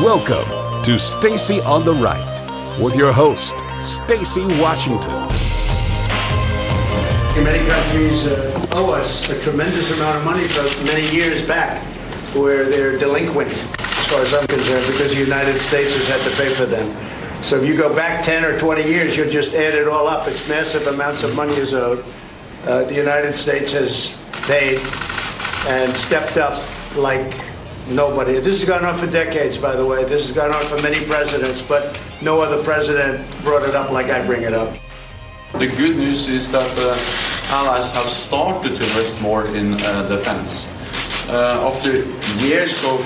Welcome to Stacy on the Right with your host, Stacy Washington. Many countries uh, owe us a tremendous amount of money from many years back, where they're delinquent, as far as I'm concerned, because the United States has had to pay for them. So if you go back 10 or 20 years, you'll just add it all up. It's massive amounts of money is owed. Uh, the United States has paid and stepped up like nobody. This has gone on for decades, by the way. This has gone on for many presidents, but no other president brought it up like I bring it up. The good news is that the allies have started to invest more in uh, defense. Uh, after years of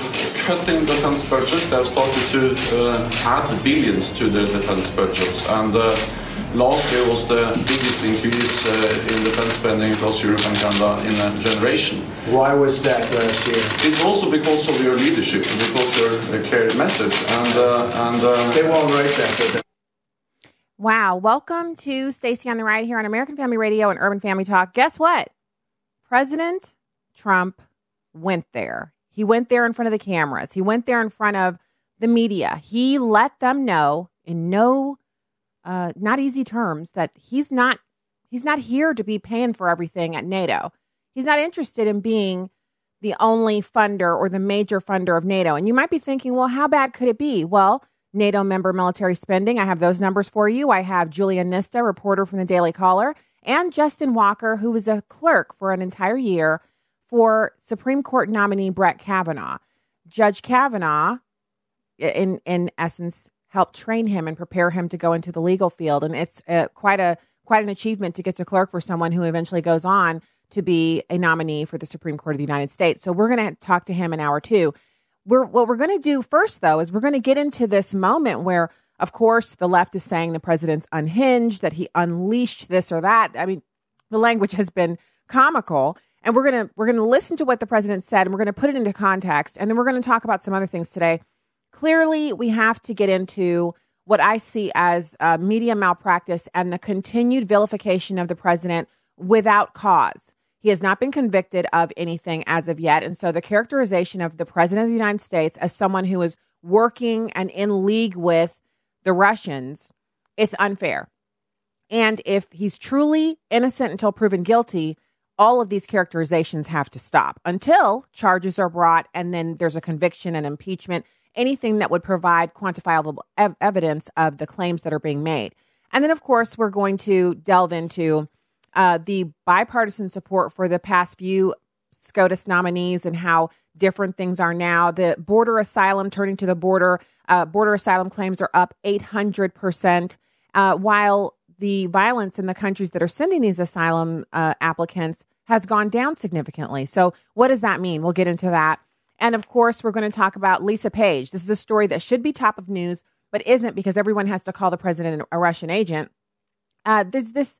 cutting defense budgets, they have started to uh, add billions to their defense budgets. And uh, last year was the biggest increase uh, in defense spending across Europe and Canada in a generation. Why was that last year? It's also because of your leadership, because of your uh, clear message, and uh, and uh, they won't write that. Wow. Welcome to Stacy on the Right here on American Family Radio and Urban Family Talk. Guess what? President Trump went there. He went there in front of the cameras. He went there in front of the media. He let them know in no uh, not easy terms that he's not he's not here to be paying for everything at NATO. He's not interested in being the only funder or the major funder of NATO. And you might be thinking, well, how bad could it be? Well, NATO member military spending. I have those numbers for you. I have Julia Nista, reporter from the Daily Caller, and Justin Walker, who was a clerk for an entire year for Supreme Court nominee Brett Kavanaugh. Judge Kavanaugh, in in essence, helped train him and prepare him to go into the legal field, and it's uh, quite a quite an achievement to get to clerk for someone who eventually goes on to be a nominee for the Supreme Court of the United States. So we're going to talk to him in hour two we're, what we're going to do first, though, is we're going to get into this moment where, of course, the left is saying the president's unhinged, that he unleashed this or that. I mean, the language has been comical. And we're going to we're going to listen to what the president said and we're going to put it into context and then we're going to talk about some other things today. Clearly, we have to get into what I see as uh, media malpractice and the continued vilification of the president without cause. He has not been convicted of anything as of yet. And so the characterization of the president of the United States as someone who is working and in league with the Russians, it's unfair. And if he's truly innocent until proven guilty, all of these characterizations have to stop until charges are brought and then there's a conviction and impeachment, anything that would provide quantifiable ev- evidence of the claims that are being made. And then, of course, we're going to delve into uh, the bipartisan support for the past few SCOTUS nominees and how different things are now. The border asylum turning to the border, uh, border asylum claims are up 800%, uh, while the violence in the countries that are sending these asylum uh, applicants has gone down significantly. So, what does that mean? We'll get into that. And of course, we're going to talk about Lisa Page. This is a story that should be top of news, but isn't because everyone has to call the president a Russian agent. Uh, there's this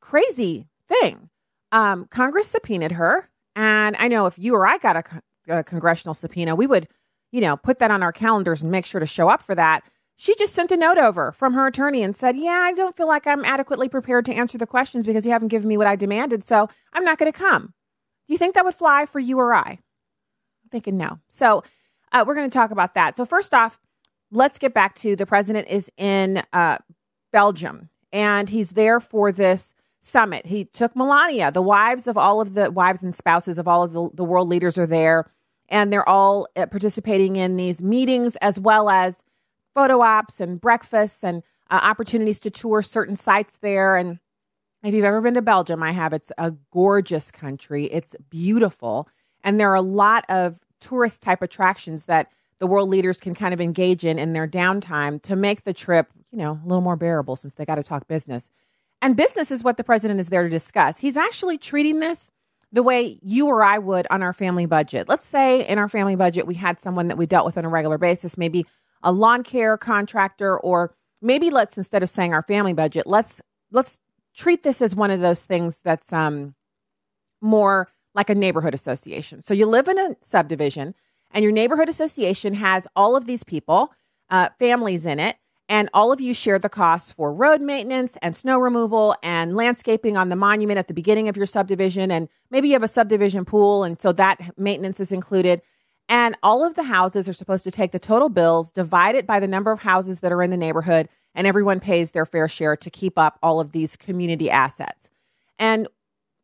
crazy thing. Um, Congress subpoenaed her. And I know if you or I got a, a congressional subpoena, we would, you know, put that on our calendars and make sure to show up for that. She just sent a note over from her attorney and said, Yeah, I don't feel like I'm adequately prepared to answer the questions because you haven't given me what I demanded. So I'm not going to come. Do you think that would fly for you or I? Thinking no. So uh, we're going to talk about that. So, first off, let's get back to the president is in uh, Belgium and he's there for this summit. He took Melania, the wives of all of the wives and spouses of all of the, the world leaders are there, and they're all uh, participating in these meetings as well as photo ops and breakfasts and uh, opportunities to tour certain sites there. And if you've ever been to Belgium, I have. It's a gorgeous country. It's beautiful, and there are a lot of tourist type attractions that the world leaders can kind of engage in in their downtime to make the trip, you know, a little more bearable since they got to talk business. And business is what the president is there to discuss. He's actually treating this the way you or I would on our family budget. Let's say in our family budget, we had someone that we dealt with on a regular basis, maybe a lawn care contractor, or maybe let's instead of saying our family budget, let's let's treat this as one of those things that's um, more like a neighborhood association. So you live in a subdivision, and your neighborhood association has all of these people, uh, families in it, and all of you share the costs for road maintenance and snow removal and landscaping on the monument at the beginning of your subdivision. And maybe you have a subdivision pool, and so that maintenance is included. And all of the houses are supposed to take the total bills, divide it by the number of houses that are in the neighborhood, and everyone pays their fair share to keep up all of these community assets. And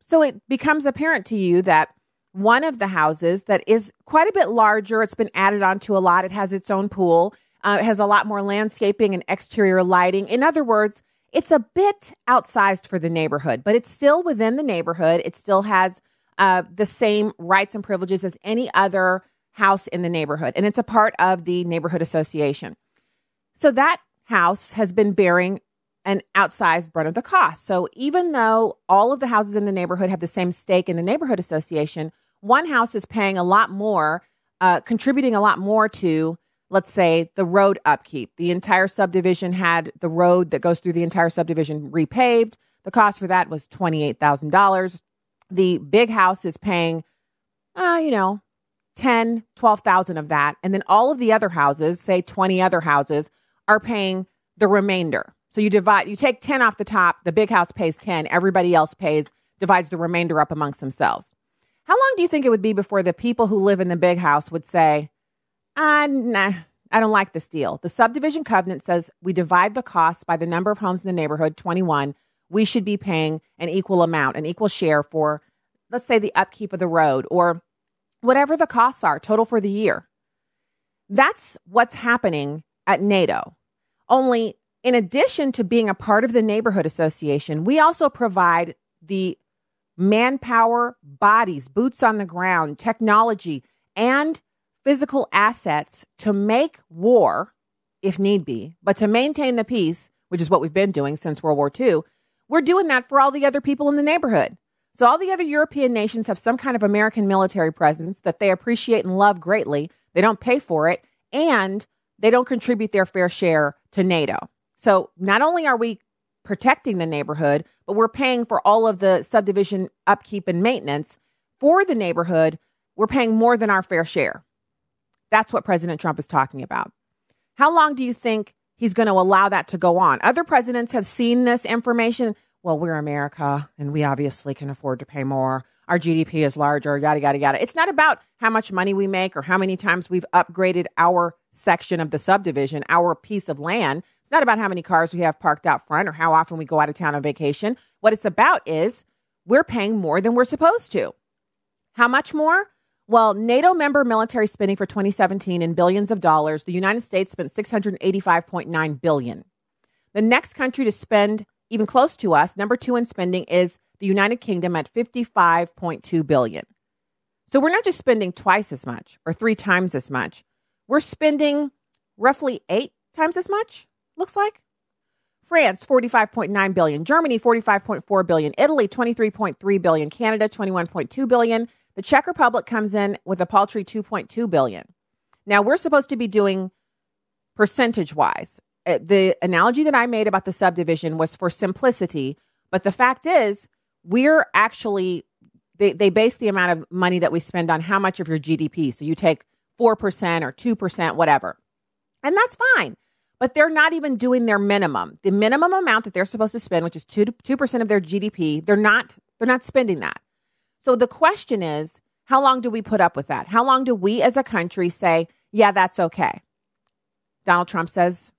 so it becomes apparent to you that one of the houses that is quite a bit larger, it's been added onto a lot, it has its own pool, uh, it has a lot more landscaping and exterior lighting. In other words, it's a bit outsized for the neighborhood, but it's still within the neighborhood. It still has uh, the same rights and privileges as any other house in the neighborhood, and it's a part of the neighborhood association. So that house has been bearing an outsized brunt of the cost. So even though all of the houses in the neighborhood have the same stake in the neighborhood association, one house is paying a lot more, uh, contributing a lot more to, let's say, the road upkeep. The entire subdivision had the road that goes through the entire subdivision repaved. The cost for that was $28,000. The big house is paying, uh, you know, 10, 12,000 of that. And then all of the other houses, say 20 other houses, are paying the remainder. So you divide, you take 10 off the top, the big house pays 10, everybody else pays, divides the remainder up amongst themselves. How long do you think it would be before the people who live in the big house would say, ah, nah, I don't like this deal? The subdivision covenant says we divide the costs by the number of homes in the neighborhood, 21. We should be paying an equal amount, an equal share for, let's say, the upkeep of the road or whatever the costs are total for the year. That's what's happening at NATO. Only in addition to being a part of the neighborhood association, we also provide the manpower, bodies, boots on the ground, technology, and physical assets to make war, if need be, but to maintain the peace, which is what we've been doing since World War II. We're doing that for all the other people in the neighborhood. So all the other European nations have some kind of American military presence that they appreciate and love greatly. They don't pay for it and they don't contribute their fair share to NATO. So not only are we protecting the neighborhood, but we're paying for all of the subdivision upkeep and maintenance for the neighborhood. We're paying more than our fair share. That's what President Trump is talking about. How long do you think he's going to allow that to go on? Other presidents have seen this information well, we're America and we obviously can afford to pay more. Our GDP is larger, yada, yada, yada. It's not about how much money we make or how many times we've upgraded our section of the subdivision, our piece of land. It's not about how many cars we have parked out front or how often we go out of town on vacation. What it's about is we're paying more than we're supposed to. How much more? Well, NATO member military spending for 2017 in billions of dollars, the United States spent 685.9 billion. The next country to spend even close to us, number two in spending is the United Kingdom at 55.2 billion. So we're not just spending twice as much or three times as much. We're spending roughly eight times as much, looks like. France 45.9 billion, Germany 45.4 billion, Italy 23.3 billion, Canada 21.2 billion. The Czech Republic comes in with a paltry 2.2 billion. Now we're supposed to be doing percentage wise uh, the analogy that I made about the subdivision was for simplicity, but the fact is, we're actually they, they base the amount of money that we spend on how much of your GDP. So you take 4% or 2%, whatever. And that's fine. But they're not even doing their minimum. The minimum amount that they're supposed to spend, which is 2 2% of their GDP, they're not they're not spending that. So the question is, how long do we put up with that? How long do we as a country say, yeah, that's okay? Donald Trump says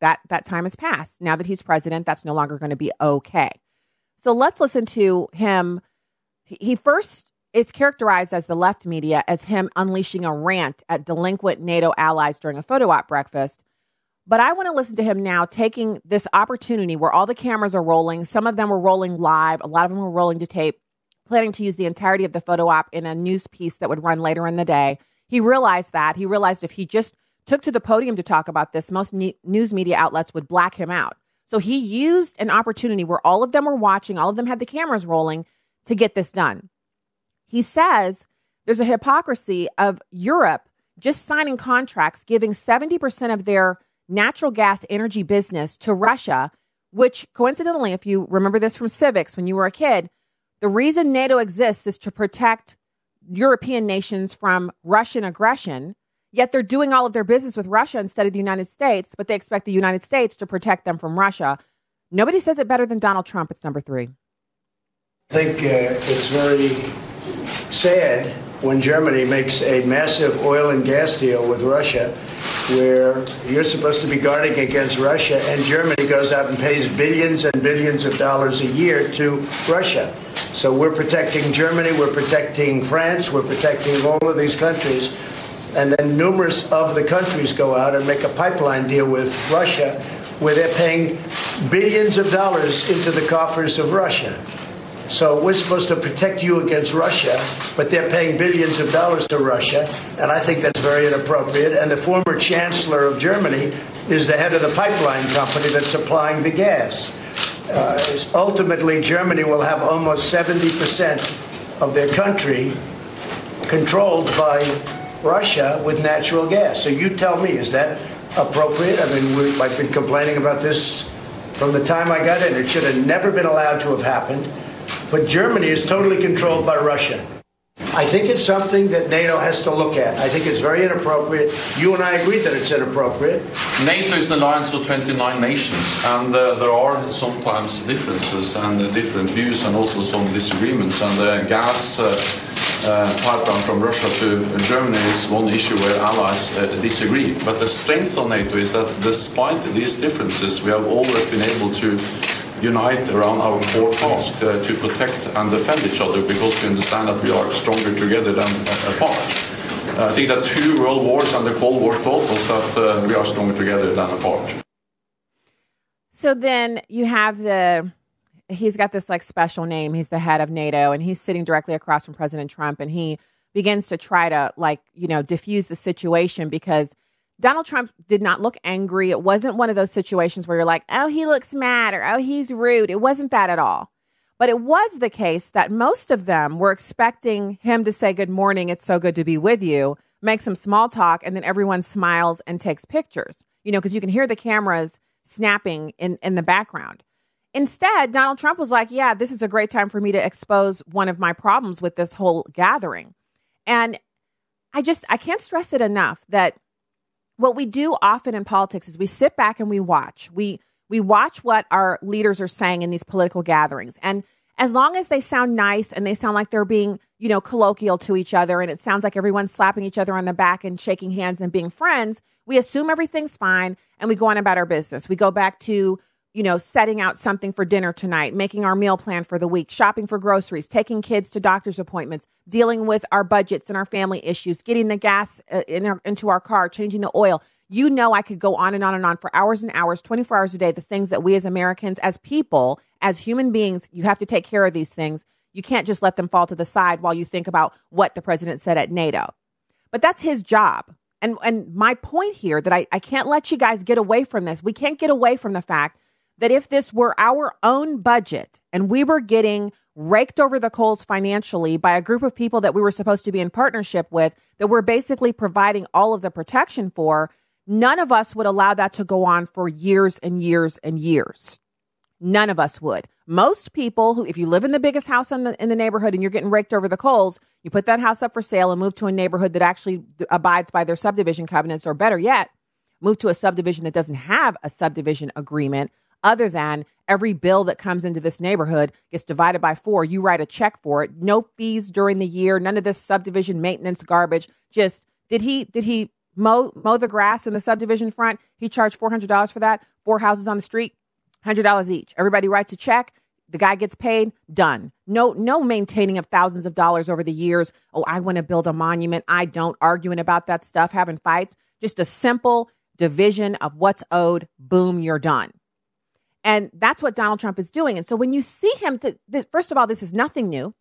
that that time has passed. Now that he's president, that's no longer going to be okay. So let's listen to him. He first is characterized as the left media as him unleashing a rant at delinquent NATO allies during a photo op breakfast. But I want to listen to him now taking this opportunity where all the cameras are rolling. Some of them were rolling live, a lot of them were rolling to tape, planning to use the entirety of the photo op in a news piece that would run later in the day. He realized that. He realized if he just took to the podium to talk about this, most ne- news media outlets would black him out. So he used an opportunity where all of them were watching, all of them had the cameras rolling to get this done. He says there's a hypocrisy of Europe just signing contracts giving 70% of their natural gas energy business to Russia, which coincidentally, if you remember this from civics when you were a kid, the reason NATO exists is to protect European nations from Russian aggression. Yet they're doing all of their business with Russia instead of the United States, but they expect the United States to protect them from Russia. Nobody says it better than Donald Trump. It's number three. I think uh, it's very sad when Germany makes a massive oil and gas deal with Russia, where you're supposed to be guarding against Russia, and Germany goes out and pays billions and billions of dollars a year to Russia. So we're protecting Germany, we're protecting France, we're protecting all of these countries. And then numerous of the countries go out and make a pipeline deal with Russia where they're paying billions of dollars into the coffers of Russia. So we're supposed to protect you against Russia, but they're paying billions of dollars to Russia, and I think that's very inappropriate. And the former chancellor of Germany is the head of the pipeline company that's supplying the gas. Uh, ultimately, Germany will have almost 70% of their country controlled by Russia with natural gas. So you tell me, is that appropriate? I mean, we, I've been complaining about this from the time I got in. It should have never been allowed to have happened. But Germany is totally controlled by Russia. I think it's something that NATO has to look at. I think it's very inappropriate. You and I agree that it's inappropriate. NATO is an alliance of 29 nations, and uh, there are sometimes differences and uh, different views and also some disagreements. And the gas uh, uh, pipeline from Russia to Germany is one issue where allies uh, disagree. But the strength of NATO is that despite these differences, we have always been able to unite around our core task uh, to protect and defend each other because we understand that we are stronger together than apart. Uh, I think that two world wars and the Cold War taught us that uh, we are stronger together than apart. So then you have the he's got this like special name. He's the head of NATO and he's sitting directly across from President Trump and he begins to try to like, you know, diffuse the situation because Donald Trump did not look angry. It wasn't one of those situations where you're like, oh, he looks mad or oh, he's rude. It wasn't that at all. But it was the case that most of them were expecting him to say, Good morning, it's so good to be with you, make some small talk, and then everyone smiles and takes pictures, you know, because you can hear the cameras snapping in, in the background. Instead, Donald Trump was like, Yeah, this is a great time for me to expose one of my problems with this whole gathering. And I just, I can't stress it enough that what we do often in politics is we sit back and we watch. We we watch what our leaders are saying in these political gatherings. And as long as they sound nice and they sound like they're being, you know, colloquial to each other and it sounds like everyone's slapping each other on the back and shaking hands and being friends, we assume everything's fine and we go on about our business. We go back to you know, setting out something for dinner tonight, making our meal plan for the week, shopping for groceries, taking kids to doctor's appointments, dealing with our budgets and our family issues, getting the gas uh, in our, into our car, changing the oil. You know, I could go on and on and on for hours and hours, 24 hours a day, the things that we as Americans, as people, as human beings, you have to take care of these things. You can't just let them fall to the side while you think about what the president said at NATO. But that's his job. And, and my point here that I, I can't let you guys get away from this. We can't get away from the fact that if this were our own budget and we were getting raked over the coals financially by a group of people that we were supposed to be in partnership with, that we're basically providing all of the protection for, none of us would allow that to go on for years and years and years. None of us would. Most people who, if you live in the biggest house in the, in the neighborhood and you're getting raked over the coals, you put that house up for sale and move to a neighborhood that actually abides by their subdivision covenants, or better yet, move to a subdivision that doesn't have a subdivision agreement other than every bill that comes into this neighborhood gets divided by four. You write a check for it. No fees during the year. None of this subdivision maintenance garbage. Just did he did he mow mow the grass in the subdivision front? He charged four hundred dollars for that. Four houses on the street, hundred dollars each. Everybody writes a check. The guy gets paid. Done. No no maintaining of thousands of dollars over the years. Oh, I want to build a monument. I don't arguing about that stuff, having fights. Just a simple division of what's owed. Boom, you're done. And that's what Donald Trump is doing. And so when you see him, th- th- first of all, this is nothing new.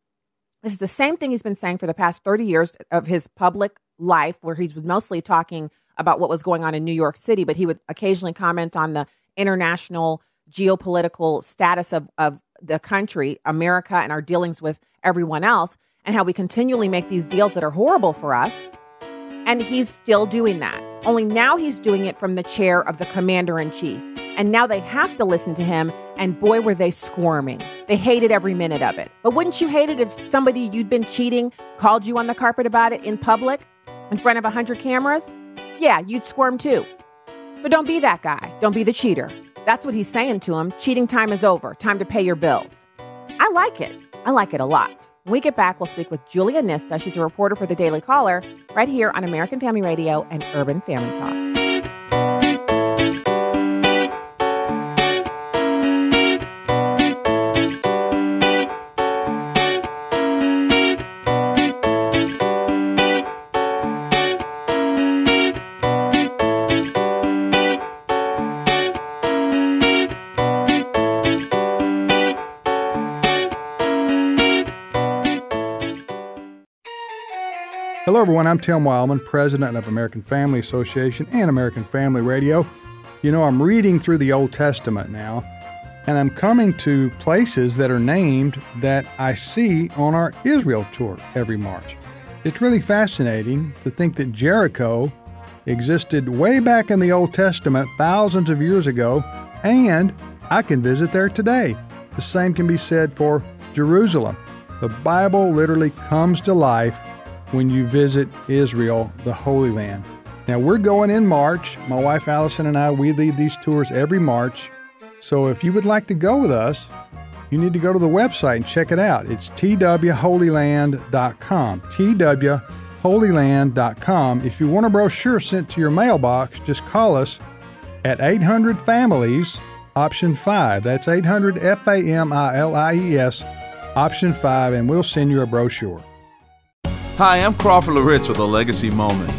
This is the same thing he's been saying for the past 30 years of his public life, where he was mostly talking about what was going on in New York City, but he would occasionally comment on the international geopolitical status of, of the country, America, and our dealings with everyone else, and how we continually make these deals that are horrible for us. And he's still doing that. Only now he's doing it from the chair of the commander in chief. And now they have to listen to him, and boy, were they squirming. They hated every minute of it. But wouldn't you hate it if somebody you'd been cheating called you on the carpet about it in public, in front of a 100 cameras? Yeah, you'd squirm too. So don't be that guy. Don't be the cheater. That's what he's saying to him. Cheating time is over. Time to pay your bills. I like it. I like it a lot. When we get back, we'll speak with Julia Nista. She's a reporter for the Daily Caller right here on American Family Radio and Urban Family Talk. Hello, everyone. I'm Tim Wildmon, president of American Family Association and American Family Radio. You know, I'm reading through the Old Testament now, and I'm coming to places that are named that I see on our Israel tour every March. It's really fascinating to think that Jericho existed way back in the Old Testament, thousands of years ago, and I can visit there today. The same can be said for Jerusalem. The Bible literally comes to life when you visit Israel, the Holy Land. Now, we're going in March. My wife Allison and I, we lead these tours every March. So if you would like to go with us, you need to go to the website and check it out. It's twholyland.com. twholyland.com. If you want a brochure sent to your mailbox, just call us at 800 Families, option 5. That's 800 F A M I L I E S, option 5, and we'll send you a brochure. Hi, I'm Crawford Loritts with a legacy moment.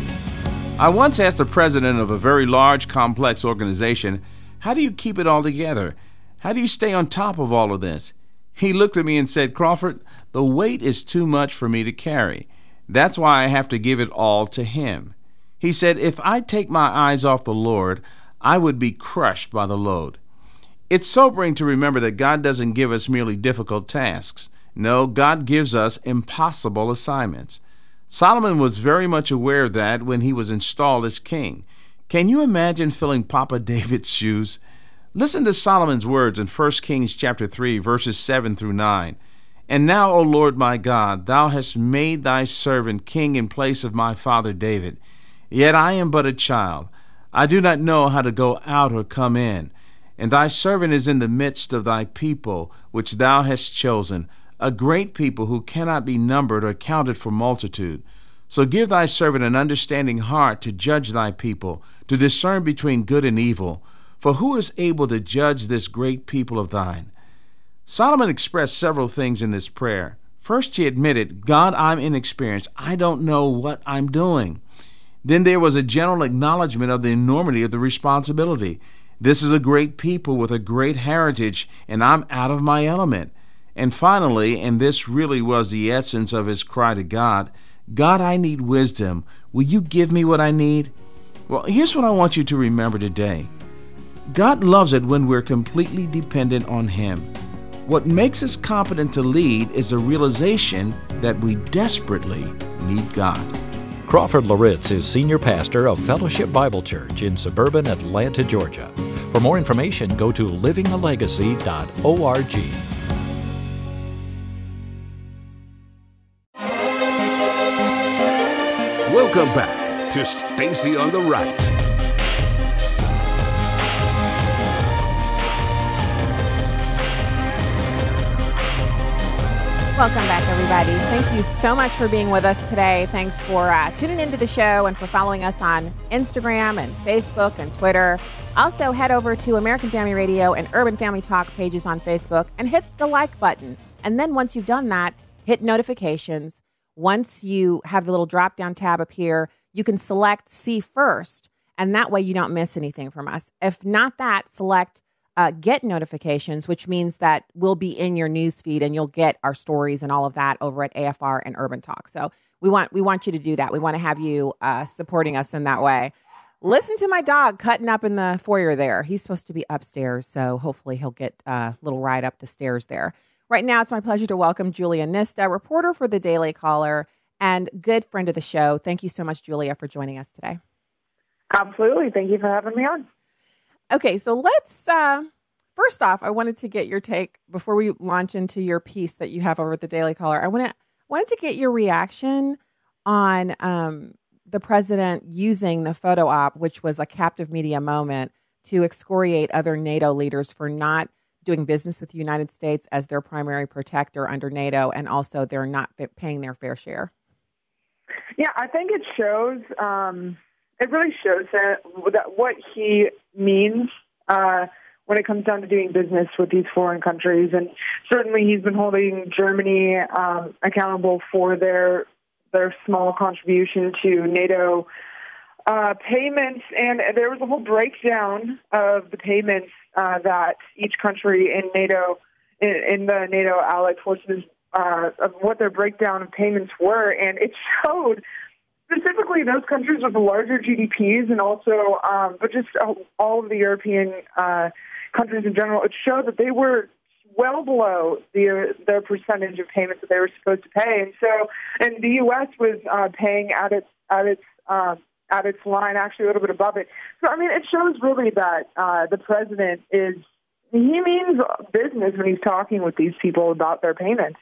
I once asked the president of a very large, complex organization, How do you keep it all together? How do you stay on top of all of this? He looked at me and said, Crawford, the weight is too much for me to carry. That's why I have to give it all to Him. He said, If I take my eyes off the Lord, I would be crushed by the load. It's sobering to remember that God doesn't give us merely difficult tasks. No, God gives us impossible assignments. Solomon was very much aware of that when he was installed as king. Can you imagine filling Papa David's shoes? Listen to Solomon's words in 1 Kings chapter 3 verses 7 through 9. And now, O Lord my God, thou hast made thy servant king in place of my father David. Yet I am but a child. I do not know how to go out or come in. And thy servant is in the midst of thy people, which thou hast chosen, a great people who cannot be numbered or counted for multitude. So give thy servant an understanding heart to judge thy people, to discern between good and evil. For who is able to judge this great people of thine? Solomon expressed several things in this prayer. First, he admitted, God, I'm inexperienced. I don't know what I'm doing. Then there was a general acknowledgement of the enormity of the responsibility. This is a great people with a great heritage, and I'm out of my element. And finally, and this really was the essence of his cry to God God, I need wisdom. Will you give me what I need? Well, here's what I want you to remember today God loves it when we're completely dependent on Him. What makes us competent to lead is the realization that we desperately need God. Crawford Loritts is senior pastor of Fellowship Bible Church in suburban Atlanta, Georgia. For more information, go to livingalegacy.org. Welcome back to Stacy on the Right. Welcome back, everybody. Thank you so much for being with us today. Thanks for uh, tuning into the show and for following us on Instagram and Facebook and Twitter. Also, head over to American Family Radio and Urban Family Talk pages on Facebook and hit the like button. And then once you've done that, hit notifications once you have the little drop down tab up here, you can select see first, and that way you don't miss anything from us. If not that, select uh, get notifications, which means that we'll be in your news feed and you'll get our stories and all of that over at AFR and Urban Talk. So we want we want you to do that. We want to have you uh, supporting us in that way. Listen to my dog cutting up in the foyer there. He's supposed to be upstairs, so hopefully he'll get a little ride up the stairs there. Right now, it's my pleasure to welcome Julia Nista, reporter for the Daily Caller and good friend of the show. Thank you so much, Julia, for joining us today. Absolutely. Thank you for having me on. Okay, so let's uh, first off, I wanted to get your take before we launch into your piece that you have over at the Daily Caller. I want to wanted to get your reaction on um, the president using the photo op, which was a captive media moment, to excoriate other NATO leaders for not doing business with the United States as their primary protector under NATO, and also they're not paying their fair share? Yeah, I think it shows. Um, it really shows that, that what he means uh, when it comes down to doing business with these foreign countries, and certainly he's been holding Germany um, accountable for their their small contribution to NATO uh, payments, and there was a whole breakdown of the payments uh, that each country in NATO, in, in the NATO allied forces, uh, of what their breakdown of payments were, and it showed specifically those countries with the larger GDPs, and also, um, but just all of the European uh, countries in general. It showed that they were well below the their percentage of payments that they were supposed to pay, and so, and the U.S. was uh, paying at its at its um, at its line, actually a little bit above it. So, I mean, it shows really that uh, the president is, he means business when he's talking with these people about their payments.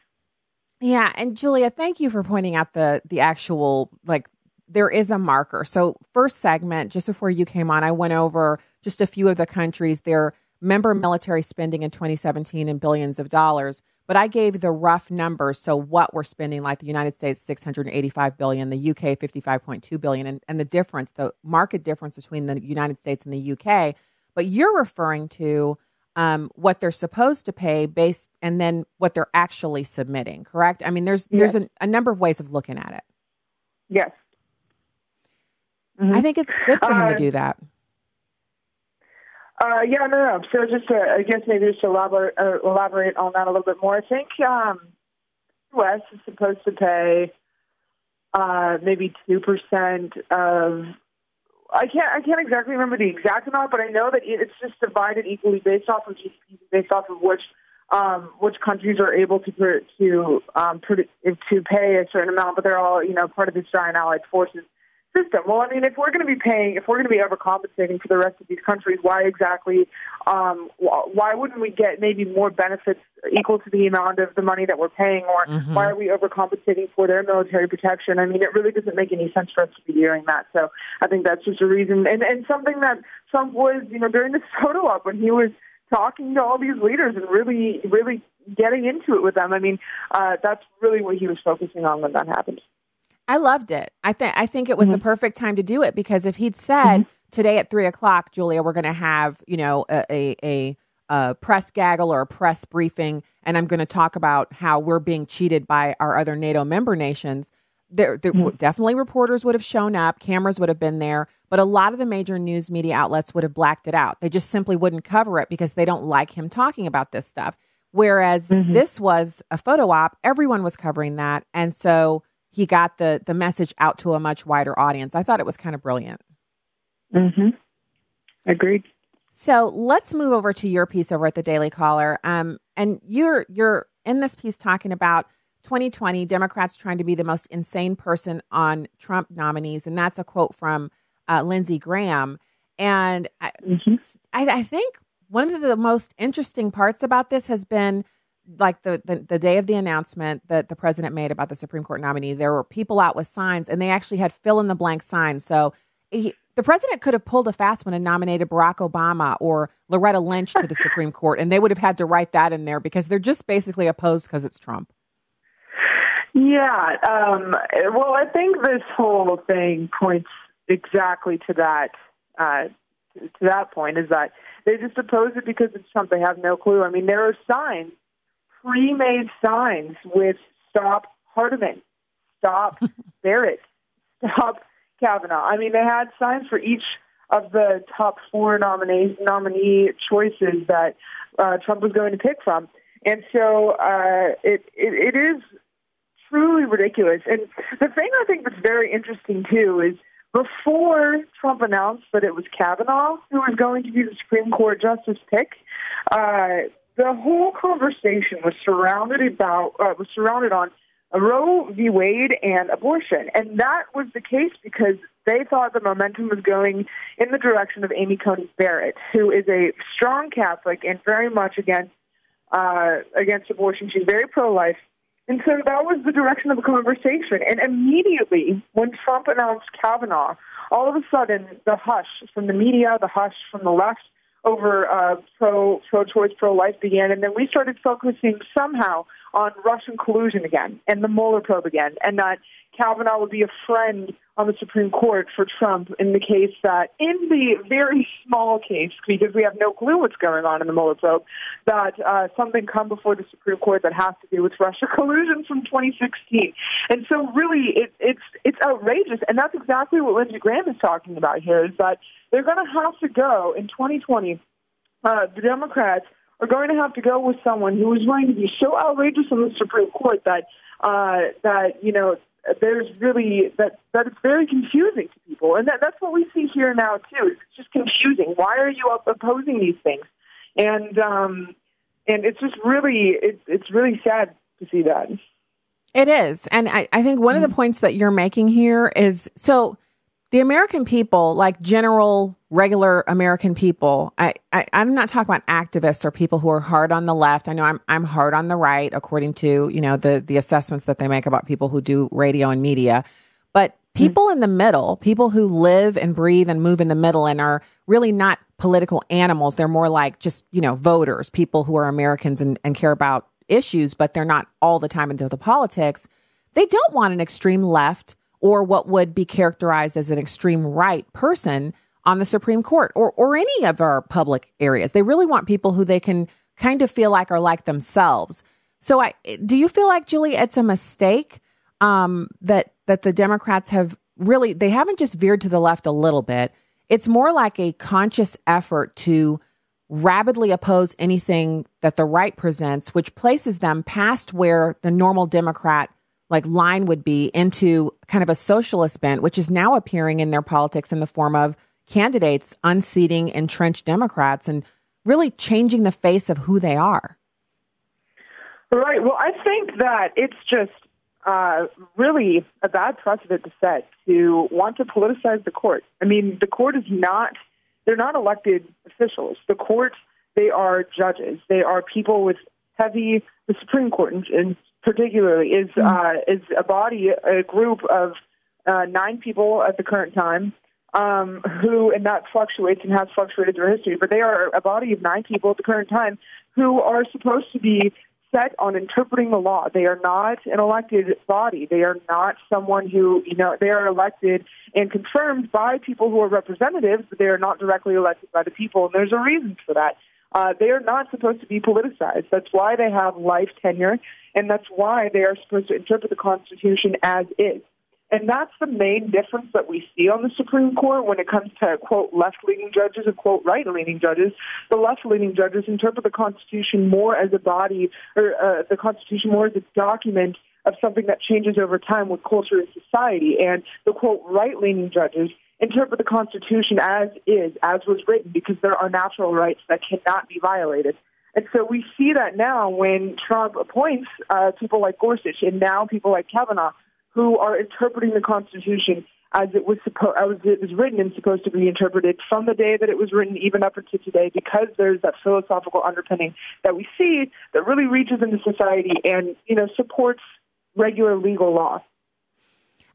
Yeah, and Julia, thank you for pointing out the the actual like there is a marker. So first segment, just before you came on, I went over just a few of the countries, their member military spending in 2017 in billions of dollars but I gave the rough numbers. So what we're spending, like the United States, 685 billion, the UK, 55.2 billion, and, and the difference, the market difference between the United States and the UK. But you're referring to um, what they're supposed to pay based, and then what they're actually submitting. Correct? I mean, there's yes. there's a, a, number of ways of looking at it. Yes. Mm-hmm. I think it's good for uh, him to uh, do that. Uh, yeah, no, no. So just to, I guess maybe just to elaborate, uh, elaborate on that a little bit more. I think um, U.S. is supposed to pay uh, maybe two percent of. I can't. I can't exactly remember the exact amount, but I know that it's just divided equally based off of GDP, based off of which um, which countries are able to to um, to pay a certain amount, but they're all you know part of this giant allied forces system. Well, I mean, if we're going to be paying, if we're going to be overcompensating for the rest of these countries, why exactly? Um, why wouldn't we get maybe more benefits equal to the amount of the money that we're paying, or mm-hmm. why are we overcompensating for their military protection? I mean, it really doesn't make any sense for us to be doing that. So I think that's just a reason, and and something that Trump was, you know, during this photo op when he was talking to all these leaders and really, really getting into it with them. I mean, uh, that's really what he was focusing on when that happened. I loved it. I think I think it was mm-hmm. the perfect time to do it because if he'd said mm-hmm. today at three o'clock, Julia, we're going to have you know a, a, a, a press gaggle or a press briefing, and I'm going to talk about how we're being cheated by our other NATO member nations. There, there mm-hmm. definitely reporters would have shown up, cameras would have been there, but a lot of the major news media outlets would have blacked it out. They just simply wouldn't cover it because they don't like him talking about this stuff. Whereas mm-hmm. this was a photo op, everyone was covering that, and so he got the the message out to a much wider audience. I thought it was kind of brilliant. Mhm. Agreed. So let's move over to your piece over at the Daily Caller. Um, and you're you're in this piece talking about 2020 Democrats trying to be the most insane person on Trump nominees, and that's a quote from uh, Lindsey Graham. And I, mm-hmm. I, I think one of the most interesting parts about this has been like the, the, the day of the announcement that the president made about the Supreme Court nominee, there were people out with signs, and they actually had fill in the blank signs. So he, the president could have pulled a fast one and nominated Barack Obama or Loretta Lynch to the Supreme Court, and they would have had to write that in there because they're just basically opposed because it's Trump. Yeah. Um, well, I think this whole thing points exactly to that. Uh, to that point is that they just oppose it because it's Trump. They have no clue. I mean, there are signs pre-made signs with "Stop Hardiman," "Stop Barrett," "Stop Kavanaugh." I mean, they had signs for each of the top four nominee nominee choices that uh, Trump was going to pick from, and so uh, it, it it is truly ridiculous. And the thing I think that's very interesting too is before Trump announced that it was Kavanaugh who was going to be the Supreme Court justice pick, uh, the whole conversation was surrounded about uh, was surrounded on Roe v. Wade and abortion, and that was the case because they thought the momentum was going in the direction of Amy Coney Barrett, who is a strong Catholic and very much against uh, against abortion. She's very pro-life, and so that was the direction of the conversation. And immediately, when Trump announced Kavanaugh, all of a sudden the hush from the media, the hush from the left over uh, pro pro choice, pro life began, and then we started focusing somehow on Russian collusion again and the Mueller probe again, and that Kavanaugh would be a friend on the Supreme Court for Trump in the case that, in the very small case, because we have no clue what's going on in the Mueller probe, that uh, something come before the Supreme Court that has to do with Russia collusion from 2016. And so, really, it, it's it's outrageous, and that's exactly what Lindsey Graham is talking about here. Is that they're going to have to go in 2020. Uh, the Democrats are going to have to go with someone who is going to be so outrageous on the Supreme Court that uh, that you know there's really that that it's very confusing to people, and that that's what we see here now too. It's just confusing. Why are you opposing these things? And um, and it's just really it, it's really sad to see that. It is, and I, I think one mm-hmm. of the mm-hmm. points that you're making here is so the American people, like general, regular American people, I, I, am not talking about activists or people who are hard on the left. I know I'm, I'm hard on the right, according to, you know, the, the assessments that they make about people who do radio and media. But hmm. people mm-hmm. in the middle, people who live and breathe and move in the middle and are really not political animals. They're more like just, you know, voters, people who are Americans and, and care about issues, but they're not all the time into the politics. They don't want an extreme left or what would be characterized as an extreme right person on the Supreme Court or, or any of our public areas. They really want people who they can kind of feel like are like themselves. So I do you feel like Julie it's a mistake um, that that the Democrats have really they haven't just veered to the left a little bit. It's more like a conscious effort to rabidly oppose anything that the right presents, which places them past where the normal Democrat like line would be into kind of a socialist bent, which is now appearing in their politics in the form of candidates unseating entrenched Democrats and really changing the face of who they are. Right. Well, I think that it's just uh, really a bad precedent to set to want to politicize the court. I mean, the court is not, they're not elected officials. The court, they are judges. They are people with heavy, the Supreme Court in, in particularly is mm-hmm. uh, is a body, a group of uh, nine people at the current time, um, who and that fluctuates and has fluctuated through history. But they are a body of nine people at the current time who are supposed to be set on interpreting the law. They are not an elected body. They are not someone who, you know, they are elected and confirmed by people who are representatives, but they are not directly elected by the people. And there's a reason for that. Uh, they are not supposed to be politicized. That's why they have life tenure, and that's why they are supposed to interpret the Constitution as is. And that's the main difference that we see on the Supreme Court when it comes to, quote, left leaning judges and, quote, right leaning judges. The left leaning judges interpret the Constitution more as a body, or uh, the Constitution more as a document of something that changes over time with culture and society. And the, quote, right leaning judges interpret the Constitution as is, as was written, because there are natural rights that cannot be violated. And so we see that now when Trump appoints uh, people like Gorsuch and now people like Kavanaugh, who are interpreting the Constitution as it was supposed, as it was written and supposed to be interpreted from the day that it was written, even up until today, because there's that philosophical underpinning that we see that really reaches into society and you know supports regular legal law.